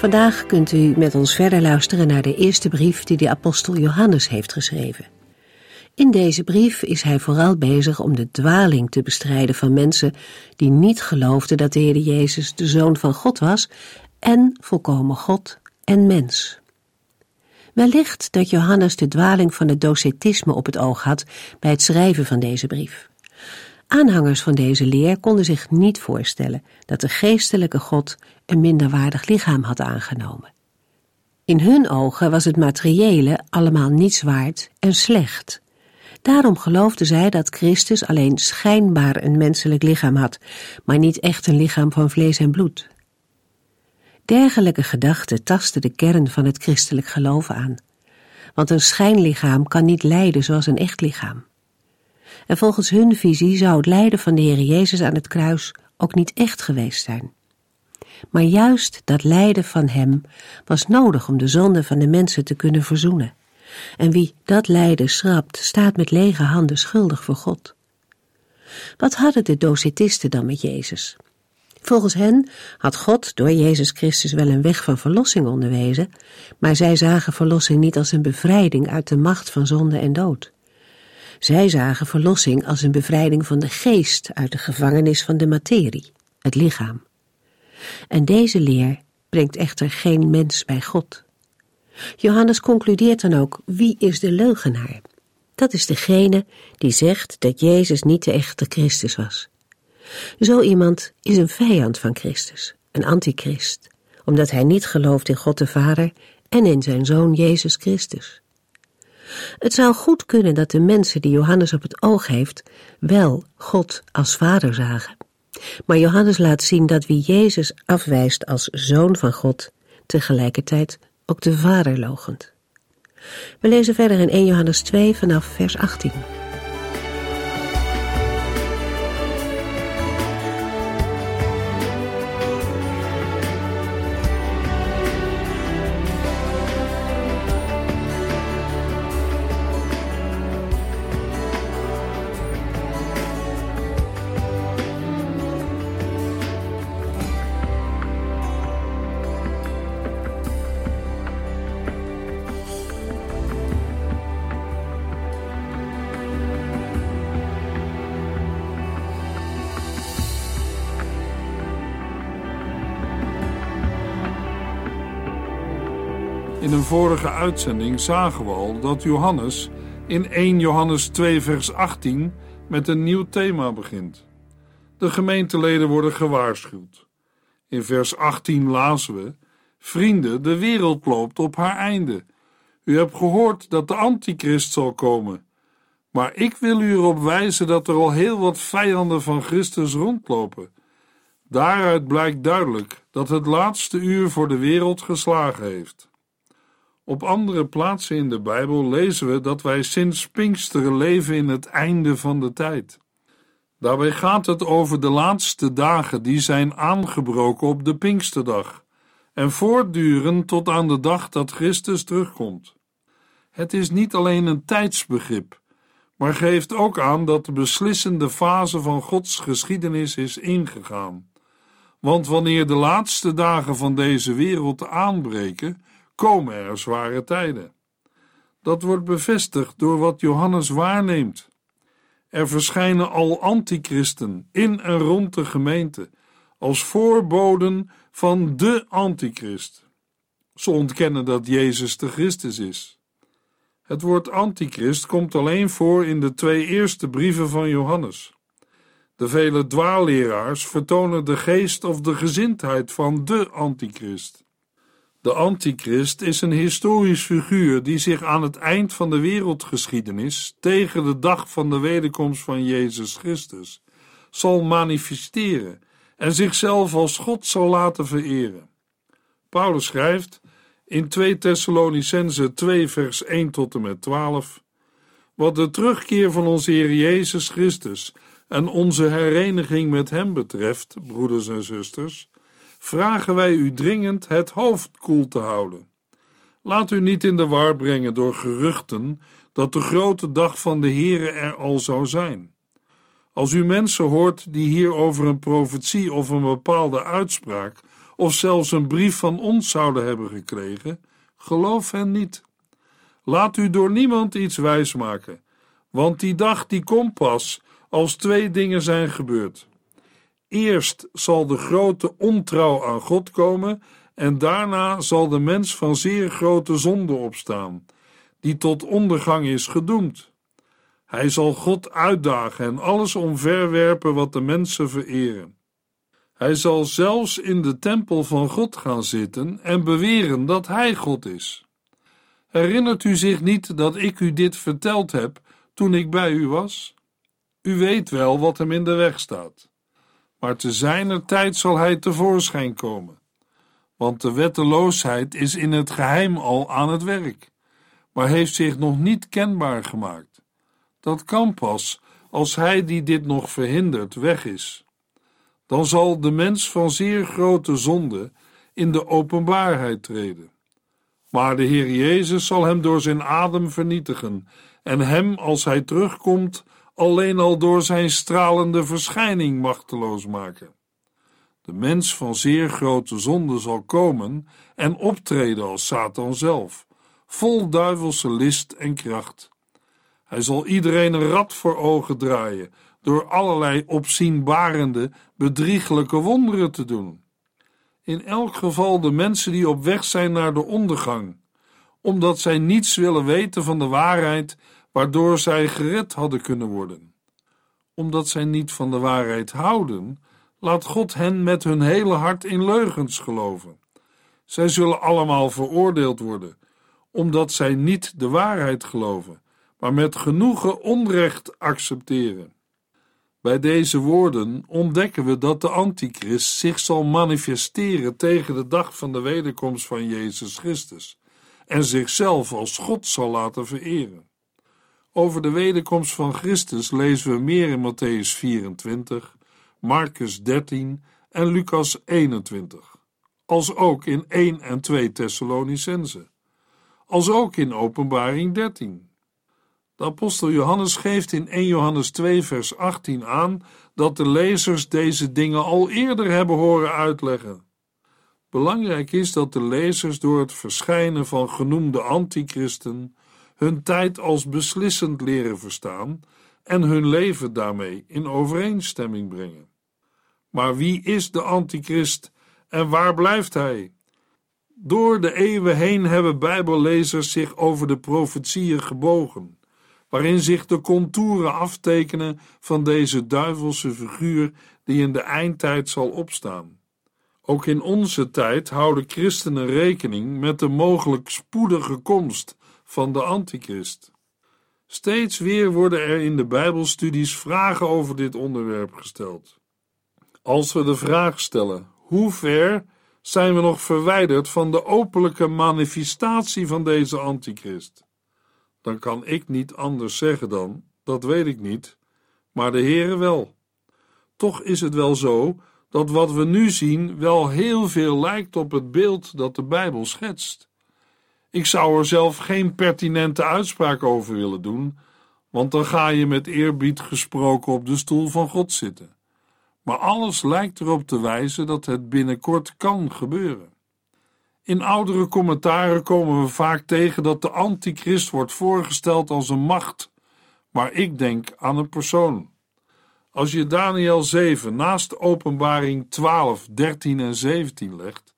Vandaag kunt u met ons verder luisteren naar de eerste brief die de apostel Johannes heeft geschreven. In deze brief is hij vooral bezig om de dwaling te bestrijden van mensen die niet geloofden dat de Heer Jezus de Zoon van God was en volkomen God en mens. Wellicht dat Johannes de dwaling van het docetisme op het oog had bij het schrijven van deze brief. Aanhangers van deze leer konden zich niet voorstellen dat de geestelijke God een minderwaardig lichaam had aangenomen. In hun ogen was het materiële allemaal niets waard en slecht. Daarom geloofden zij dat Christus alleen schijnbaar een menselijk lichaam had, maar niet echt een lichaam van vlees en bloed. Dergelijke gedachten tasten de kern van het christelijk geloof aan, want een schijnlichaam kan niet lijden zoals een echt lichaam. En volgens hun visie zou het lijden van de Heer Jezus aan het kruis ook niet echt geweest zijn. Maar juist dat lijden van hem was nodig om de zonde van de mensen te kunnen verzoenen. En wie dat lijden schrapt, staat met lege handen schuldig voor God. Wat hadden de docetisten dan met Jezus? Volgens hen had God door Jezus Christus wel een weg van verlossing onderwezen, maar zij zagen verlossing niet als een bevrijding uit de macht van zonde en dood. Zij zagen verlossing als een bevrijding van de geest uit de gevangenis van de materie, het lichaam. En deze leer brengt echter geen mens bij God. Johannes concludeert dan ook: wie is de leugenaar? Dat is degene die zegt dat Jezus niet de echte Christus was. Zo iemand is een vijand van Christus, een antichrist, omdat hij niet gelooft in God de Vader en in zijn Zoon Jezus Christus. Het zou goed kunnen dat de mensen die Johannes op het oog heeft, wel God als Vader zagen. Maar Johannes laat zien dat wie Jezus afwijst als Zoon van God, tegelijkertijd ook de Vader logent. We lezen verder in 1 Johannes 2 vanaf vers 18. Vorige uitzending zagen we al dat Johannes in 1 Johannes 2 vers 18 met een nieuw thema begint. De gemeenteleden worden gewaarschuwd. In vers 18 lazen we: Vrienden, de wereld loopt op haar einde. U hebt gehoord dat de antichrist zal komen. Maar ik wil u erop wijzen dat er al heel wat vijanden van Christus rondlopen. Daaruit blijkt duidelijk dat het laatste uur voor de wereld geslagen heeft. Op andere plaatsen in de Bijbel lezen we dat wij sinds Pinksteren leven in het einde van de tijd. Daarbij gaat het over de laatste dagen die zijn aangebroken op de Pinksterdag en voortduren tot aan de dag dat Christus terugkomt. Het is niet alleen een tijdsbegrip, maar geeft ook aan dat de beslissende fase van Gods geschiedenis is ingegaan. Want wanneer de laatste dagen van deze wereld aanbreken, komen er zware tijden. Dat wordt bevestigd door wat Johannes waarneemt. Er verschijnen al antichristen in en rond de gemeente als voorboden van de antichrist. Ze ontkennen dat Jezus de Christus is. Het woord antichrist komt alleen voor in de twee eerste brieven van Johannes. De vele dwaalleraars vertonen de geest of de gezindheid van de antichrist. De antichrist is een historisch figuur die zich aan het eind van de wereldgeschiedenis, tegen de dag van de wederkomst van Jezus Christus, zal manifesteren en zichzelf als God zal laten vereren. Paulus schrijft in 2 Thessalonicense 2 vers 1 tot en met 12 Wat de terugkeer van onze Heer Jezus Christus en onze hereniging met Hem betreft, broeders en zusters, vragen wij u dringend het hoofd koel te houden. Laat u niet in de war brengen door geruchten dat de grote dag van de Heere er al zou zijn. Als u mensen hoort die hier over een profetie of een bepaalde uitspraak of zelfs een brief van ons zouden hebben gekregen, geloof hen niet. Laat u door niemand iets wijsmaken, want die dag die komt pas als twee dingen zijn gebeurd. Eerst zal de grote ontrouw aan God komen en daarna zal de mens van zeer grote zonde opstaan, die tot ondergang is gedoemd. Hij zal God uitdagen en alles omverwerpen wat de mensen vereren. Hij zal zelfs in de tempel van God gaan zitten en beweren dat hij God is. Herinnert u zich niet dat ik u dit verteld heb toen ik bij u was? U weet wel wat hem in de weg staat. Maar te zijner tijd zal hij tevoorschijn komen. Want de wetteloosheid is in het geheim al aan het werk, maar heeft zich nog niet kenbaar gemaakt. Dat kan pas als hij die dit nog verhindert weg is. Dan zal de mens van zeer grote zonde in de openbaarheid treden. Maar de Heer Jezus zal hem door zijn adem vernietigen en hem, als hij terugkomt, alleen al door zijn stralende verschijning machteloos maken. De mens van zeer grote zonde zal komen en optreden als Satan zelf, vol duivelse list en kracht. Hij zal iedereen een rad voor ogen draaien door allerlei opzienbarende, bedrieglijke wonderen te doen. In elk geval de mensen die op weg zijn naar de ondergang, omdat zij niets willen weten van de waarheid waardoor zij gered hadden kunnen worden. Omdat zij niet van de waarheid houden, laat God hen met hun hele hart in leugens geloven. Zij zullen allemaal veroordeeld worden, omdat zij niet de waarheid geloven, maar met genoegen onrecht accepteren. Bij deze woorden ontdekken we dat de antichrist zich zal manifesteren tegen de dag van de wederkomst van Jezus Christus en zichzelf als God zal laten vereren. Over de wederkomst van Christus lezen we meer in Matthäus 24, Marcus 13 en Lucas 21, als ook in 1 en 2 Thessalonicense, als ook in Openbaring 13. De apostel Johannes geeft in 1 Johannes 2 vers 18 aan dat de lezers deze dingen al eerder hebben horen uitleggen. Belangrijk is dat de lezers door het verschijnen van genoemde antichristen hun tijd als beslissend leren verstaan en hun leven daarmee in overeenstemming brengen. Maar wie is de antichrist en waar blijft hij? Door de eeuwen heen hebben bijbellezers zich over de profetieën gebogen, waarin zich de contouren aftekenen van deze duivelse figuur die in de eindtijd zal opstaan. Ook in onze tijd houden christenen rekening met de mogelijk spoedige komst van de antichrist. Steeds weer worden er in de Bijbelstudies vragen over dit onderwerp gesteld. Als we de vraag stellen: hoe ver zijn we nog verwijderd van de openlijke manifestatie van deze antichrist? Dan kan ik niet anders zeggen dan: dat weet ik niet, maar de Heere wel. Toch is het wel zo dat wat we nu zien wel heel veel lijkt op het beeld dat de Bijbel schetst. Ik zou er zelf geen pertinente uitspraak over willen doen, want dan ga je met eerbied gesproken op de stoel van God zitten. Maar alles lijkt erop te wijzen dat het binnenkort kan gebeuren. In oudere commentaren komen we vaak tegen dat de antichrist wordt voorgesteld als een macht, maar ik denk aan een persoon. Als je Daniel 7 naast Openbaring 12, 13 en 17 legt,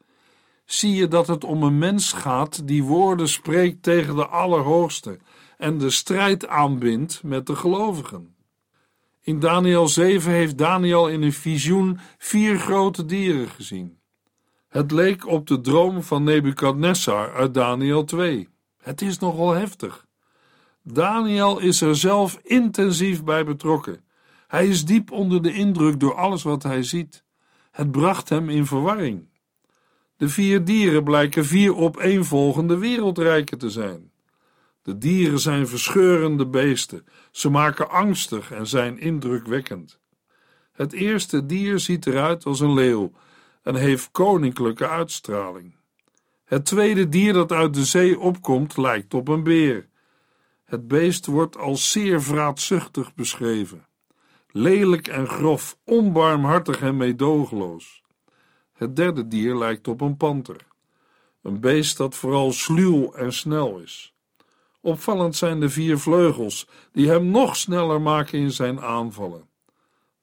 zie je dat het om een mens gaat die woorden spreekt tegen de Allerhoogste en de strijd aanbindt met de gelovigen. In Daniel 7 heeft Daniel in een visioen vier grote dieren gezien. Het leek op de droom van Nebukadnessar uit Daniel 2. Het is nogal heftig. Daniel is er zelf intensief bij betrokken. Hij is diep onder de indruk door alles wat hij ziet. Het bracht hem in verwarring. De vier dieren blijken vier opeenvolgende wereldrijken te zijn. De dieren zijn verscheurende beesten, ze maken angstig en zijn indrukwekkend. Het eerste dier ziet eruit als een leeuw en heeft koninklijke uitstraling. Het tweede dier dat uit de zee opkomt lijkt op een beer. Het beest wordt als zeer vraatzuchtig beschreven. Lelijk en grof, onbarmhartig en meedogenloos. Het derde dier lijkt op een panter. Een beest dat vooral sluw en snel is. Opvallend zijn de vier vleugels, die hem nog sneller maken in zijn aanvallen.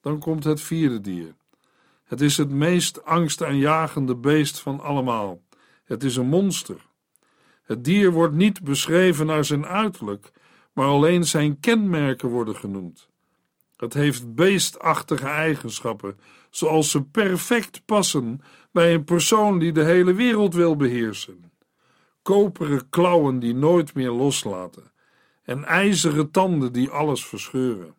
Dan komt het vierde dier. Het is het meest angstaanjagende beest van allemaal. Het is een monster. Het dier wordt niet beschreven naar zijn uiterlijk, maar alleen zijn kenmerken worden genoemd. Het heeft beestachtige eigenschappen, zoals ze perfect passen bij een persoon die de hele wereld wil beheersen. Koperen klauwen die nooit meer loslaten en ijzeren tanden die alles verscheuren.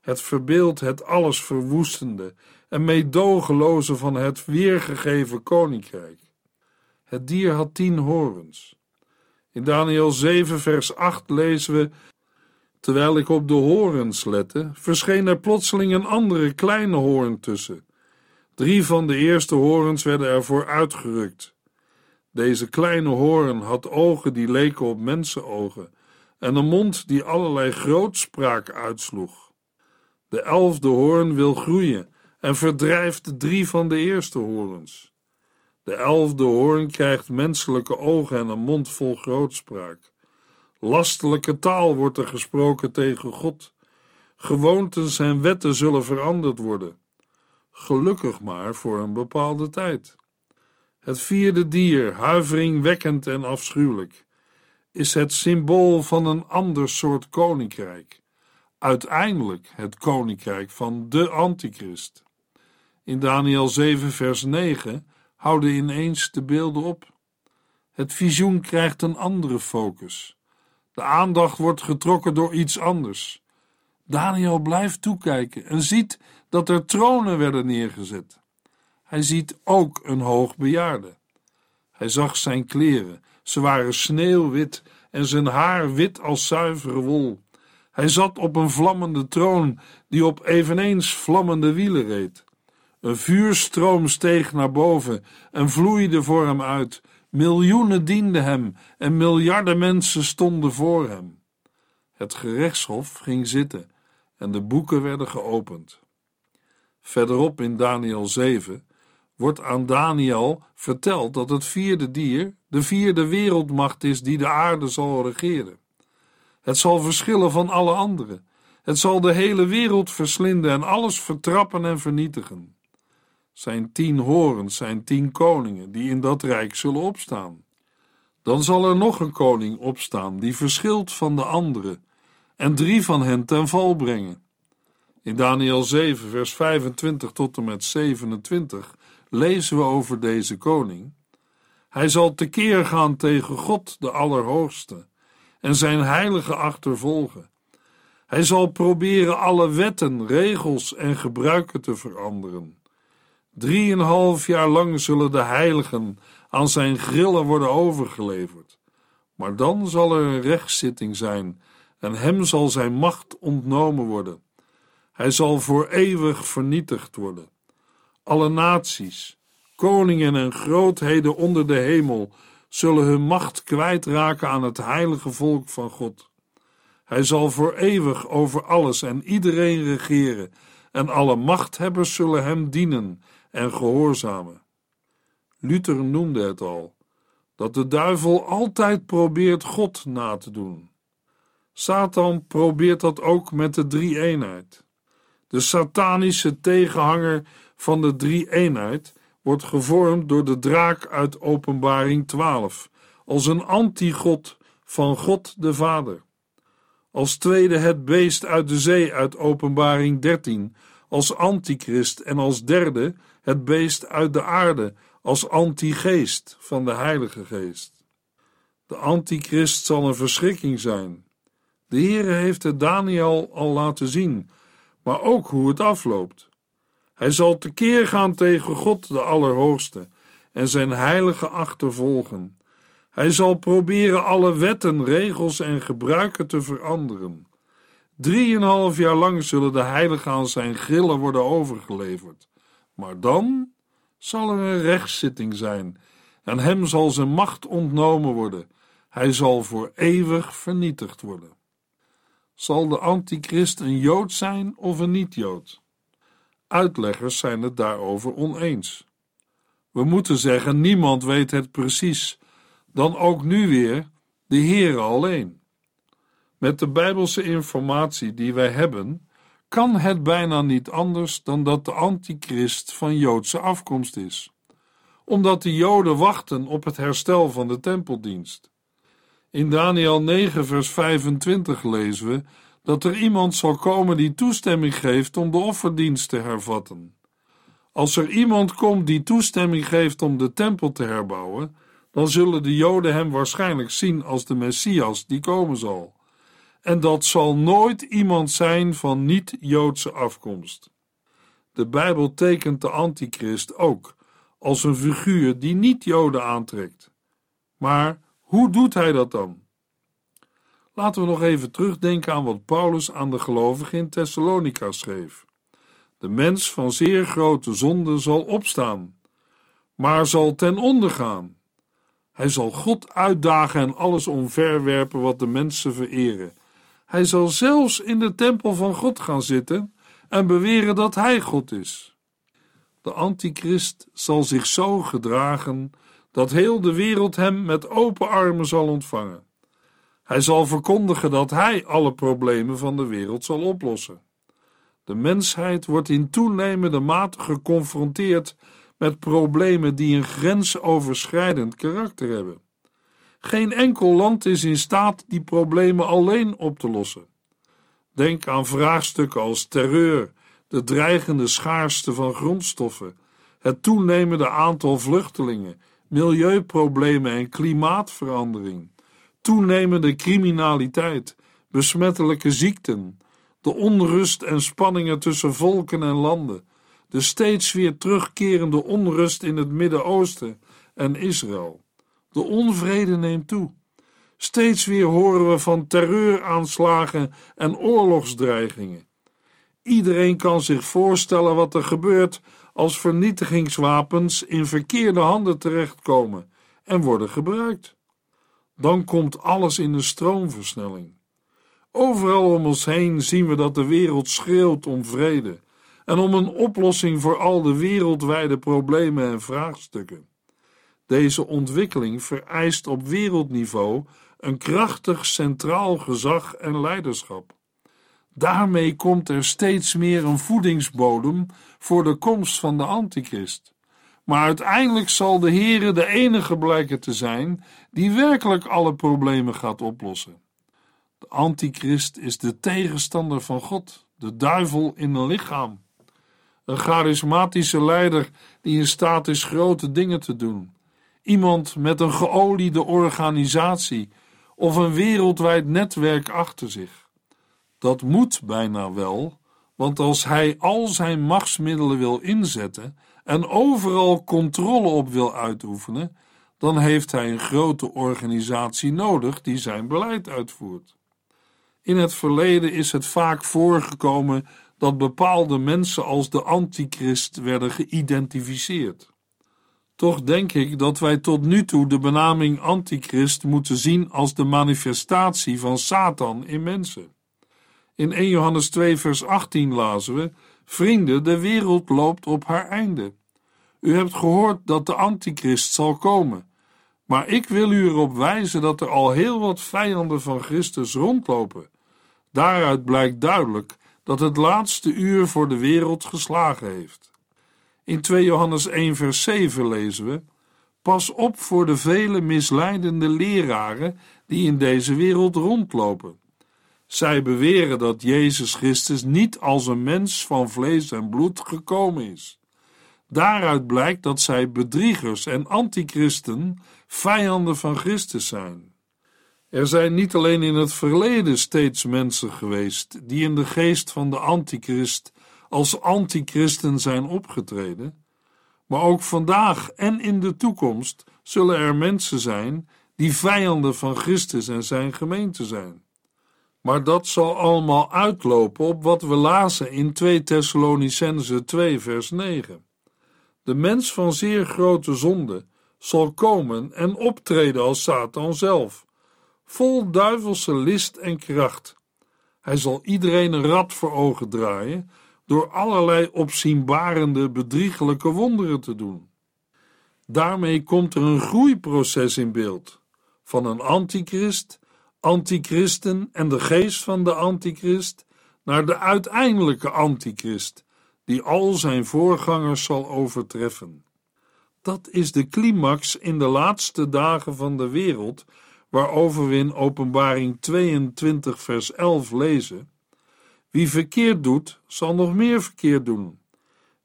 Het verbeeldt het alles verwoestende en meedogenloze van het weergegeven koninkrijk. Het dier had tien horens. In Daniel 7, vers 8 lezen we: Terwijl ik op de horens lette, verscheen er plotseling een andere kleine hoorn tussen. Drie van de eerste horens werden ervoor uitgerukt. Deze kleine hoorn had ogen die leken op mensenogen en een mond die allerlei grootspraak uitsloeg. De elfde hoorn wil groeien en verdrijft drie van de eerste horens. De elfde hoorn krijgt menselijke ogen en een mond vol grootspraak. Lastelijke taal wordt er gesproken tegen God. Gewoontes en wetten zullen veranderd worden. Gelukkig maar voor een bepaalde tijd. Het vierde dier, huiveringwekkend en afschuwelijk, is het symbool van een ander soort koninkrijk. Uiteindelijk het koninkrijk van de Antichrist. In Daniel 7, vers 9 houden ineens de beelden op. Het visioen krijgt een andere focus. De aandacht wordt getrokken door iets anders. Daniel blijft toekijken en ziet dat er tronen werden neergezet. Hij ziet ook een hoogbejaarde. Hij zag zijn kleren, ze waren sneeuwwit en zijn haar wit als zuivere wol. Hij zat op een vlammende troon die op eveneens vlammende wielen reed. Een vuurstroom steeg naar boven en vloeide voor hem uit. Miljoenen dienden hem en miljarden mensen stonden voor hem. Het gerechtshof ging zitten en de boeken werden geopend. Verderop in Daniel 7 wordt aan Daniel verteld dat het vierde dier de vierde wereldmacht is die de aarde zal regeren. Het zal verschillen van alle anderen. Het zal de hele wereld verslinden en alles vertrappen en vernietigen. Zijn tien horens zijn tien koningen die in dat rijk zullen opstaan. Dan zal er nog een koning opstaan die verschilt van de anderen en drie van hen ten val brengen. In Daniel 7, vers 25 tot en met 27 lezen we over deze koning. Hij zal tekeer gaan tegen God, de Allerhoogste, en zijn heilige achtervolgen. Hij zal proberen alle wetten, regels en gebruiken te veranderen. Drieënhalf jaar lang zullen de heiligen aan zijn grillen worden overgeleverd. Maar dan zal er een rechtszitting zijn en hem zal zijn macht ontnomen worden. Hij zal voor eeuwig vernietigd worden. Alle naties, koningen en grootheden onder de hemel zullen hun macht kwijtraken aan het heilige volk van God. Hij zal voor eeuwig over alles en iedereen regeren, en alle machthebbers zullen hem dienen en gehoorzamen. Luther noemde het al, dat de duivel altijd probeert God na te doen. Satan probeert dat ook met de drie-eenheid. De satanische tegenhanger van de drie-eenheid wordt gevormd door de draak uit Openbaring 12, als een antigod van God de Vader. Als tweede het beest uit de zee uit Openbaring 13, als antichrist en als derde het beest uit de aarde als antigeest van de Heilige Geest. De antichrist zal een verschrikking zijn. De Heere heeft het Daniel al laten zien, maar ook hoe het afloopt. Hij zal tekeer gaan tegen God de Allerhoogste en zijn heilige achtervolgen. Hij zal proberen alle wetten, regels en gebruiken te veranderen. Drieënhalf jaar lang zullen de heiligen aan zijn grillen worden overgeleverd. Maar dan zal er een rechtszitting zijn en hem zal zijn macht ontnomen worden. Hij zal voor eeuwig vernietigd worden. Zal de antichrist een Jood zijn of een niet-Jood? Uitleggers zijn het daarover oneens. We moeten zeggen: niemand weet het precies, dan ook nu weer de Heer alleen. Met de Bijbelse informatie die wij hebben, kan het bijna niet anders dan dat de antichrist van Joodse afkomst is, omdat de Joden wachten op het herstel van de tempeldienst. In Daniel 9, vers 25 lezen we dat er iemand zal komen die toestemming geeft om de offerdienst te hervatten. Als er iemand komt die toestemming geeft om de tempel te herbouwen, dan zullen de Joden hem waarschijnlijk zien als de Messias die komen zal. En dat zal nooit iemand zijn van niet-Joodse afkomst. De Bijbel tekent de antichrist ook als een figuur die niet Joden aantrekt. Maar hoe doet hij dat dan? Laten we nog even terugdenken aan wat Paulus aan de gelovigen in Thessalonica schreef. De mens van zeer grote zonde zal opstaan, maar zal ten onder gaan. Hij zal God uitdagen en alles omverwerpen wat de mensen vereren. Hij zal zelfs in de tempel van God gaan zitten en beweren dat hij God is. De antichrist zal zich zo gedragen dat heel de wereld hem met open armen zal ontvangen. Hij zal verkondigen dat hij alle problemen van de wereld zal oplossen. De mensheid wordt in toenemende mate geconfronteerd met problemen die een grensoverschrijdend karakter hebben. Geen enkel land is in staat die problemen alleen op te lossen. Denk aan vraagstukken als terreur, de dreigende schaarste van grondstoffen, het toenemende aantal vluchtelingen, milieuproblemen en klimaatverandering, toenemende criminaliteit, besmettelijke ziekten, de onrust en spanningen tussen volken en landen, de steeds weer terugkerende onrust in het Midden-Oosten en Israël. De onvrede neemt toe. Steeds weer horen we van terreuraanslagen en oorlogsdreigingen. Iedereen kan zich voorstellen wat er gebeurt als vernietigingswapens in verkeerde handen terechtkomen en worden gebruikt. Dan komt alles in een stroomversnelling. Overal om ons heen zien we dat de wereld schreeuwt om vrede en om een oplossing voor al de wereldwijde problemen en vraagstukken. Deze ontwikkeling vereist op wereldniveau een krachtig centraal gezag en leiderschap. Daarmee komt er steeds meer een voedingsbodem voor de komst van de antichrist. Maar uiteindelijk zal de Heere de enige blijken te zijn die werkelijk alle problemen gaat oplossen. De antichrist is de tegenstander van God, de duivel in een lichaam. Een charismatische leider die in staat is grote dingen te doen. Iemand met een geoliede organisatie of een wereldwijd netwerk achter zich. Dat moet bijna wel, want als hij al zijn machtsmiddelen wil inzetten en overal controle op wil uitoefenen, dan heeft hij een grote organisatie nodig die zijn beleid uitvoert. In het verleden is het vaak voorgekomen dat bepaalde mensen als de antichrist werden geïdentificeerd. Toch denk ik dat wij tot nu toe de benaming antichrist moeten zien als de manifestatie van Satan in mensen. In 1 Johannes 2 vers 18 lazen we: Vrienden, de wereld loopt op haar einde. U hebt gehoord dat de antichrist zal komen. Maar ik wil u erop wijzen dat er al heel wat vijanden van Christus rondlopen. Daaruit blijkt duidelijk dat het laatste uur voor de wereld geslagen heeft. In 2 Johannes 1 vers 7 lezen we: Pas op voor de vele misleidende leraren die in deze wereld rondlopen. Zij beweren dat Jezus Christus niet als een mens van vlees en bloed gekomen is. Daaruit blijkt dat zij bedriegers en antichristen, vijanden van Christus zijn. Er zijn niet alleen in het verleden steeds mensen geweest die in de geest van de antichrist als antichristen zijn opgetreden, Maar ook vandaag en in de toekomst zullen er mensen zijn die vijanden van Christus en zijn gemeente zijn. Maar dat zal allemaal uitlopen op wat we lazen in 2 Thessalonicense 2 vers 9. De mens van zeer grote zonde zal komen en optreden als Satan zelf, vol duivelse list en kracht. Hij zal iedereen een rad voor ogen draaien door allerlei opzienbarende, bedriegelijke wonderen te doen. Daarmee komt er een groeiproces in beeld van een antichrist, antichristen en de geest van de antichrist naar de uiteindelijke antichrist, die al zijn voorgangers zal overtreffen. Dat is de climax in de laatste dagen van de wereld, waarover we in Openbaring 22, vers 11 lezen. Wie verkeerd doet, zal nog meer verkeerd doen.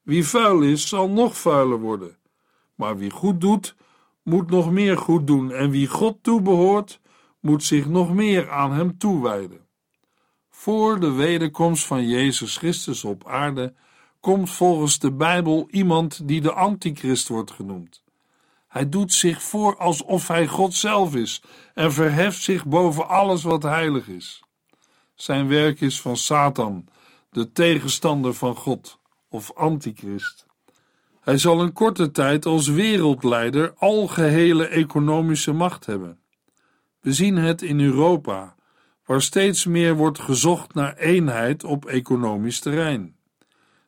Wie vuil is, zal nog vuiler worden. Maar wie goed doet, moet nog meer goed doen. En wie God toebehoort, moet zich nog meer aan hem toewijden. Voor de wederkomst van Jezus Christus op aarde komt volgens de Bijbel iemand die de antichrist wordt genoemd. Hij doet zich voor alsof hij God zelf is en verheft zich boven alles wat heilig is. Zijn werk is van Satan, de tegenstander van God of antichrist. Hij zal een korte tijd als wereldleider algehele economische macht hebben. We zien het in Europa, waar steeds meer wordt gezocht naar eenheid op economisch terrein.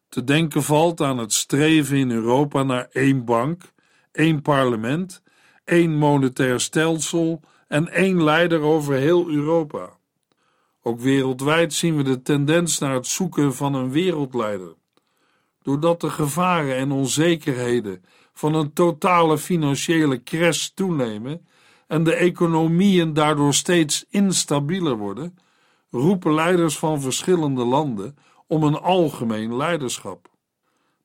Te denken valt aan het streven in Europa naar één bank, één parlement, één monetair stelsel en één leider over heel Europa. Ook wereldwijd zien we de tendens naar het zoeken van een wereldleider. Doordat de gevaren en onzekerheden van een totale financiële crash toenemen en de economieën daardoor steeds instabieler worden, roepen leiders van verschillende landen om een algemeen leiderschap.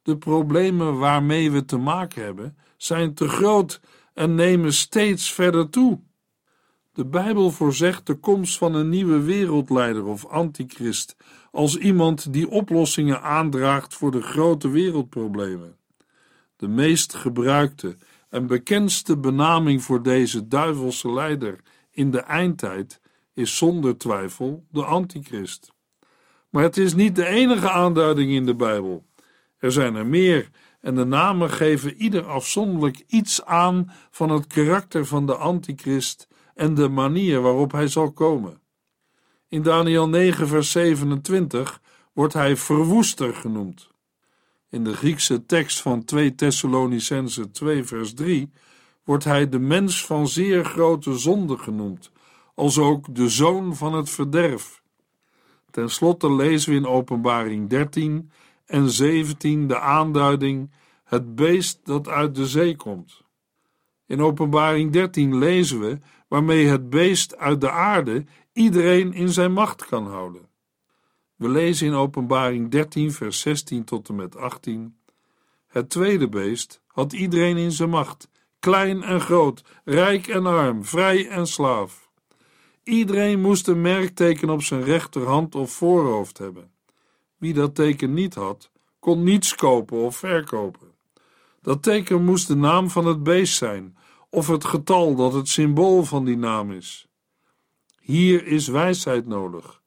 De problemen waarmee we te maken hebben zijn te groot en nemen steeds verder toe. De Bijbel voorzegt de komst van een nieuwe wereldleider of antichrist als iemand die oplossingen aandraagt voor de grote wereldproblemen. De meest gebruikte en bekendste benaming voor deze duivelse leider in de eindtijd is zonder twijfel de antichrist. Maar het is niet de enige aanduiding in de Bijbel. Er zijn er meer en de namen geven ieder afzonderlijk iets aan van het karakter van de antichrist en de manier waarop hij zal komen. In Daniel 9, vers 27 wordt hij verwoester genoemd. In de Griekse tekst van 2 Thessalonicense 2, vers 3 wordt hij de mens van zeer grote zonde genoemd, als ook de zoon van het verderf. Ten slotte lezen we in Openbaring 13 en 17 de aanduiding: het beest dat uit de zee komt. In Openbaring 13 lezen we waarmee het beest uit de aarde iedereen in zijn macht kan houden. We lezen in Openbaring 13, vers 16 tot en met 18. Het tweede beest had iedereen in zijn macht, klein en groot, rijk en arm, vrij en slaaf. Iedereen moest een merkteken op zijn rechterhand of voorhoofd hebben. Wie dat teken niet had, kon niets kopen of verkopen. Dat teken moest de naam van het beest zijn, of het getal dat het symbool van die naam is. Hier is wijsheid nodig.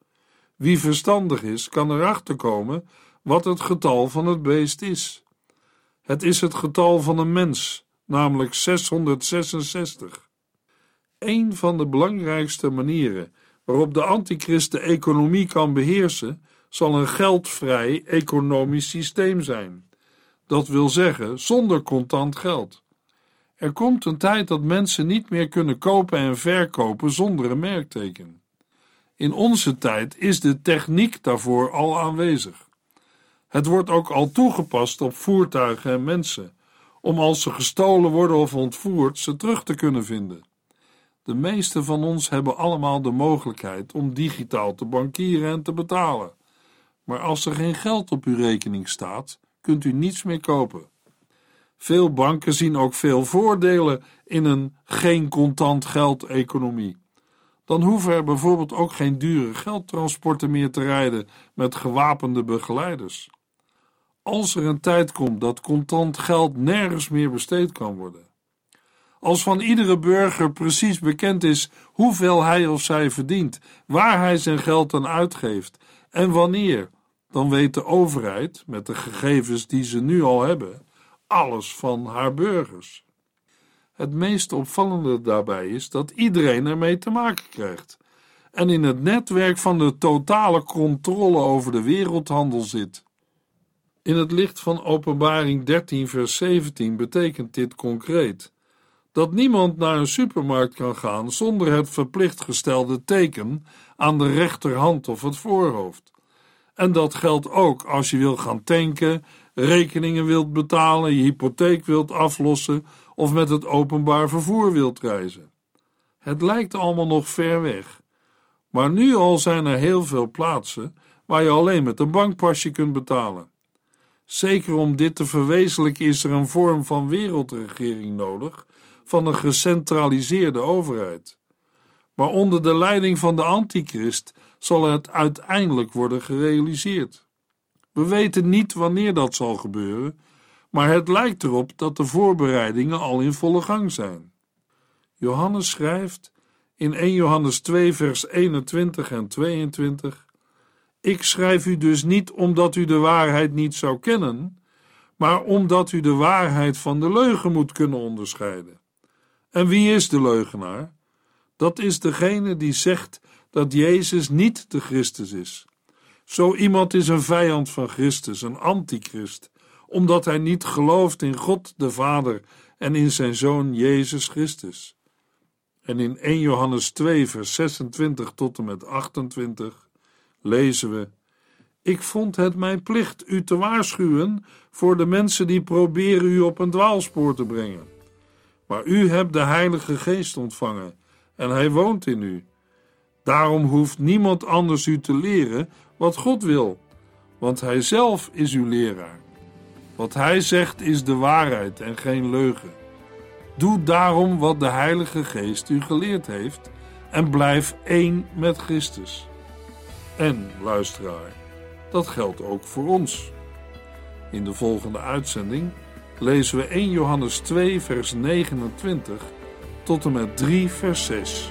Wie verstandig is, kan erachter komen wat het getal van het beest is. Het is het getal van een mens, namelijk 666. Een van de belangrijkste manieren waarop de antichrist de economie kan beheersen, zal een geldvrij economisch systeem zijn. Dat wil zeggen zonder contant geld. Er komt een tijd dat mensen niet meer kunnen kopen en verkopen zonder een merkteken. In onze tijd is de techniek daarvoor al aanwezig. Het wordt ook al toegepast op voertuigen en mensen, om als ze gestolen worden of ontvoerd ze terug te kunnen vinden. De meeste van ons hebben allemaal de mogelijkheid om digitaal te bankieren en te betalen. Maar als er geen geld op uw rekening staat, kunt u niets meer kopen. Veel banken zien ook veel voordelen in een geen contant geld economie. Dan hoeven er bijvoorbeeld ook geen dure geldtransporten meer te rijden met gewapende begeleiders. Als er een tijd komt dat contant geld nergens meer besteed kan worden. Als van iedere burger precies bekend is hoeveel hij of zij verdient, waar hij zijn geld aan uitgeeft en wanneer, dan weet de overheid, met de gegevens die ze nu al hebben, alles van haar burgers. Het meest opvallende daarbij is dat iedereen ermee te maken krijgt en in het netwerk van de totale controle over de wereldhandel zit. In het licht van Openbaring 13, vers 17 betekent dit concreet dat niemand naar een supermarkt kan gaan zonder het verplicht gestelde teken aan de rechterhand of het voorhoofd. En dat geldt ook als je wil gaan tanken, rekeningen wilt betalen, je hypotheek wilt aflossen of met het openbaar vervoer wilt reizen. Het lijkt allemaal nog ver weg, maar nu al zijn er heel veel plaatsen waar je alleen met een bankpasje kunt betalen. Zeker om dit te verwezenlijken is er een vorm van wereldregering nodig van een gecentraliseerde overheid. Maar onder de leiding van de antichrist zal het uiteindelijk worden gerealiseerd. We weten niet wanneer dat zal gebeuren, maar het lijkt erop dat de voorbereidingen al in volle gang zijn. Johannes schrijft in 1 Johannes 2, vers 21 en 22: Ik schrijf u dus niet omdat u de waarheid niet zou kennen, maar omdat u de waarheid van de leugen moet kunnen onderscheiden. En wie is de leugenaar? Dat is degene die zegt dat Jezus niet de Christus is. Zo iemand is een vijand van Christus, een antichrist, omdat hij niet gelooft in God de Vader en in zijn Zoon Jezus Christus. En in 1 Johannes 2, vers 26 tot en met 28 lezen we: Ik vond het mijn plicht u te waarschuwen voor de mensen die proberen u op een dwaalspoor te brengen. Maar u hebt de Heilige Geest ontvangen en Hij woont in u. Daarom hoeft niemand anders u te leren wat God wil, want Hij zelf is uw leraar. Wat Hij zegt is de waarheid en geen leugen. Doe daarom wat de Heilige Geest u geleerd heeft en blijf één met Christus. En, luisteraar, dat geldt ook voor ons. In de volgende uitzending lezen we 1 Johannes 2, vers 29 tot en met 3, vers 6.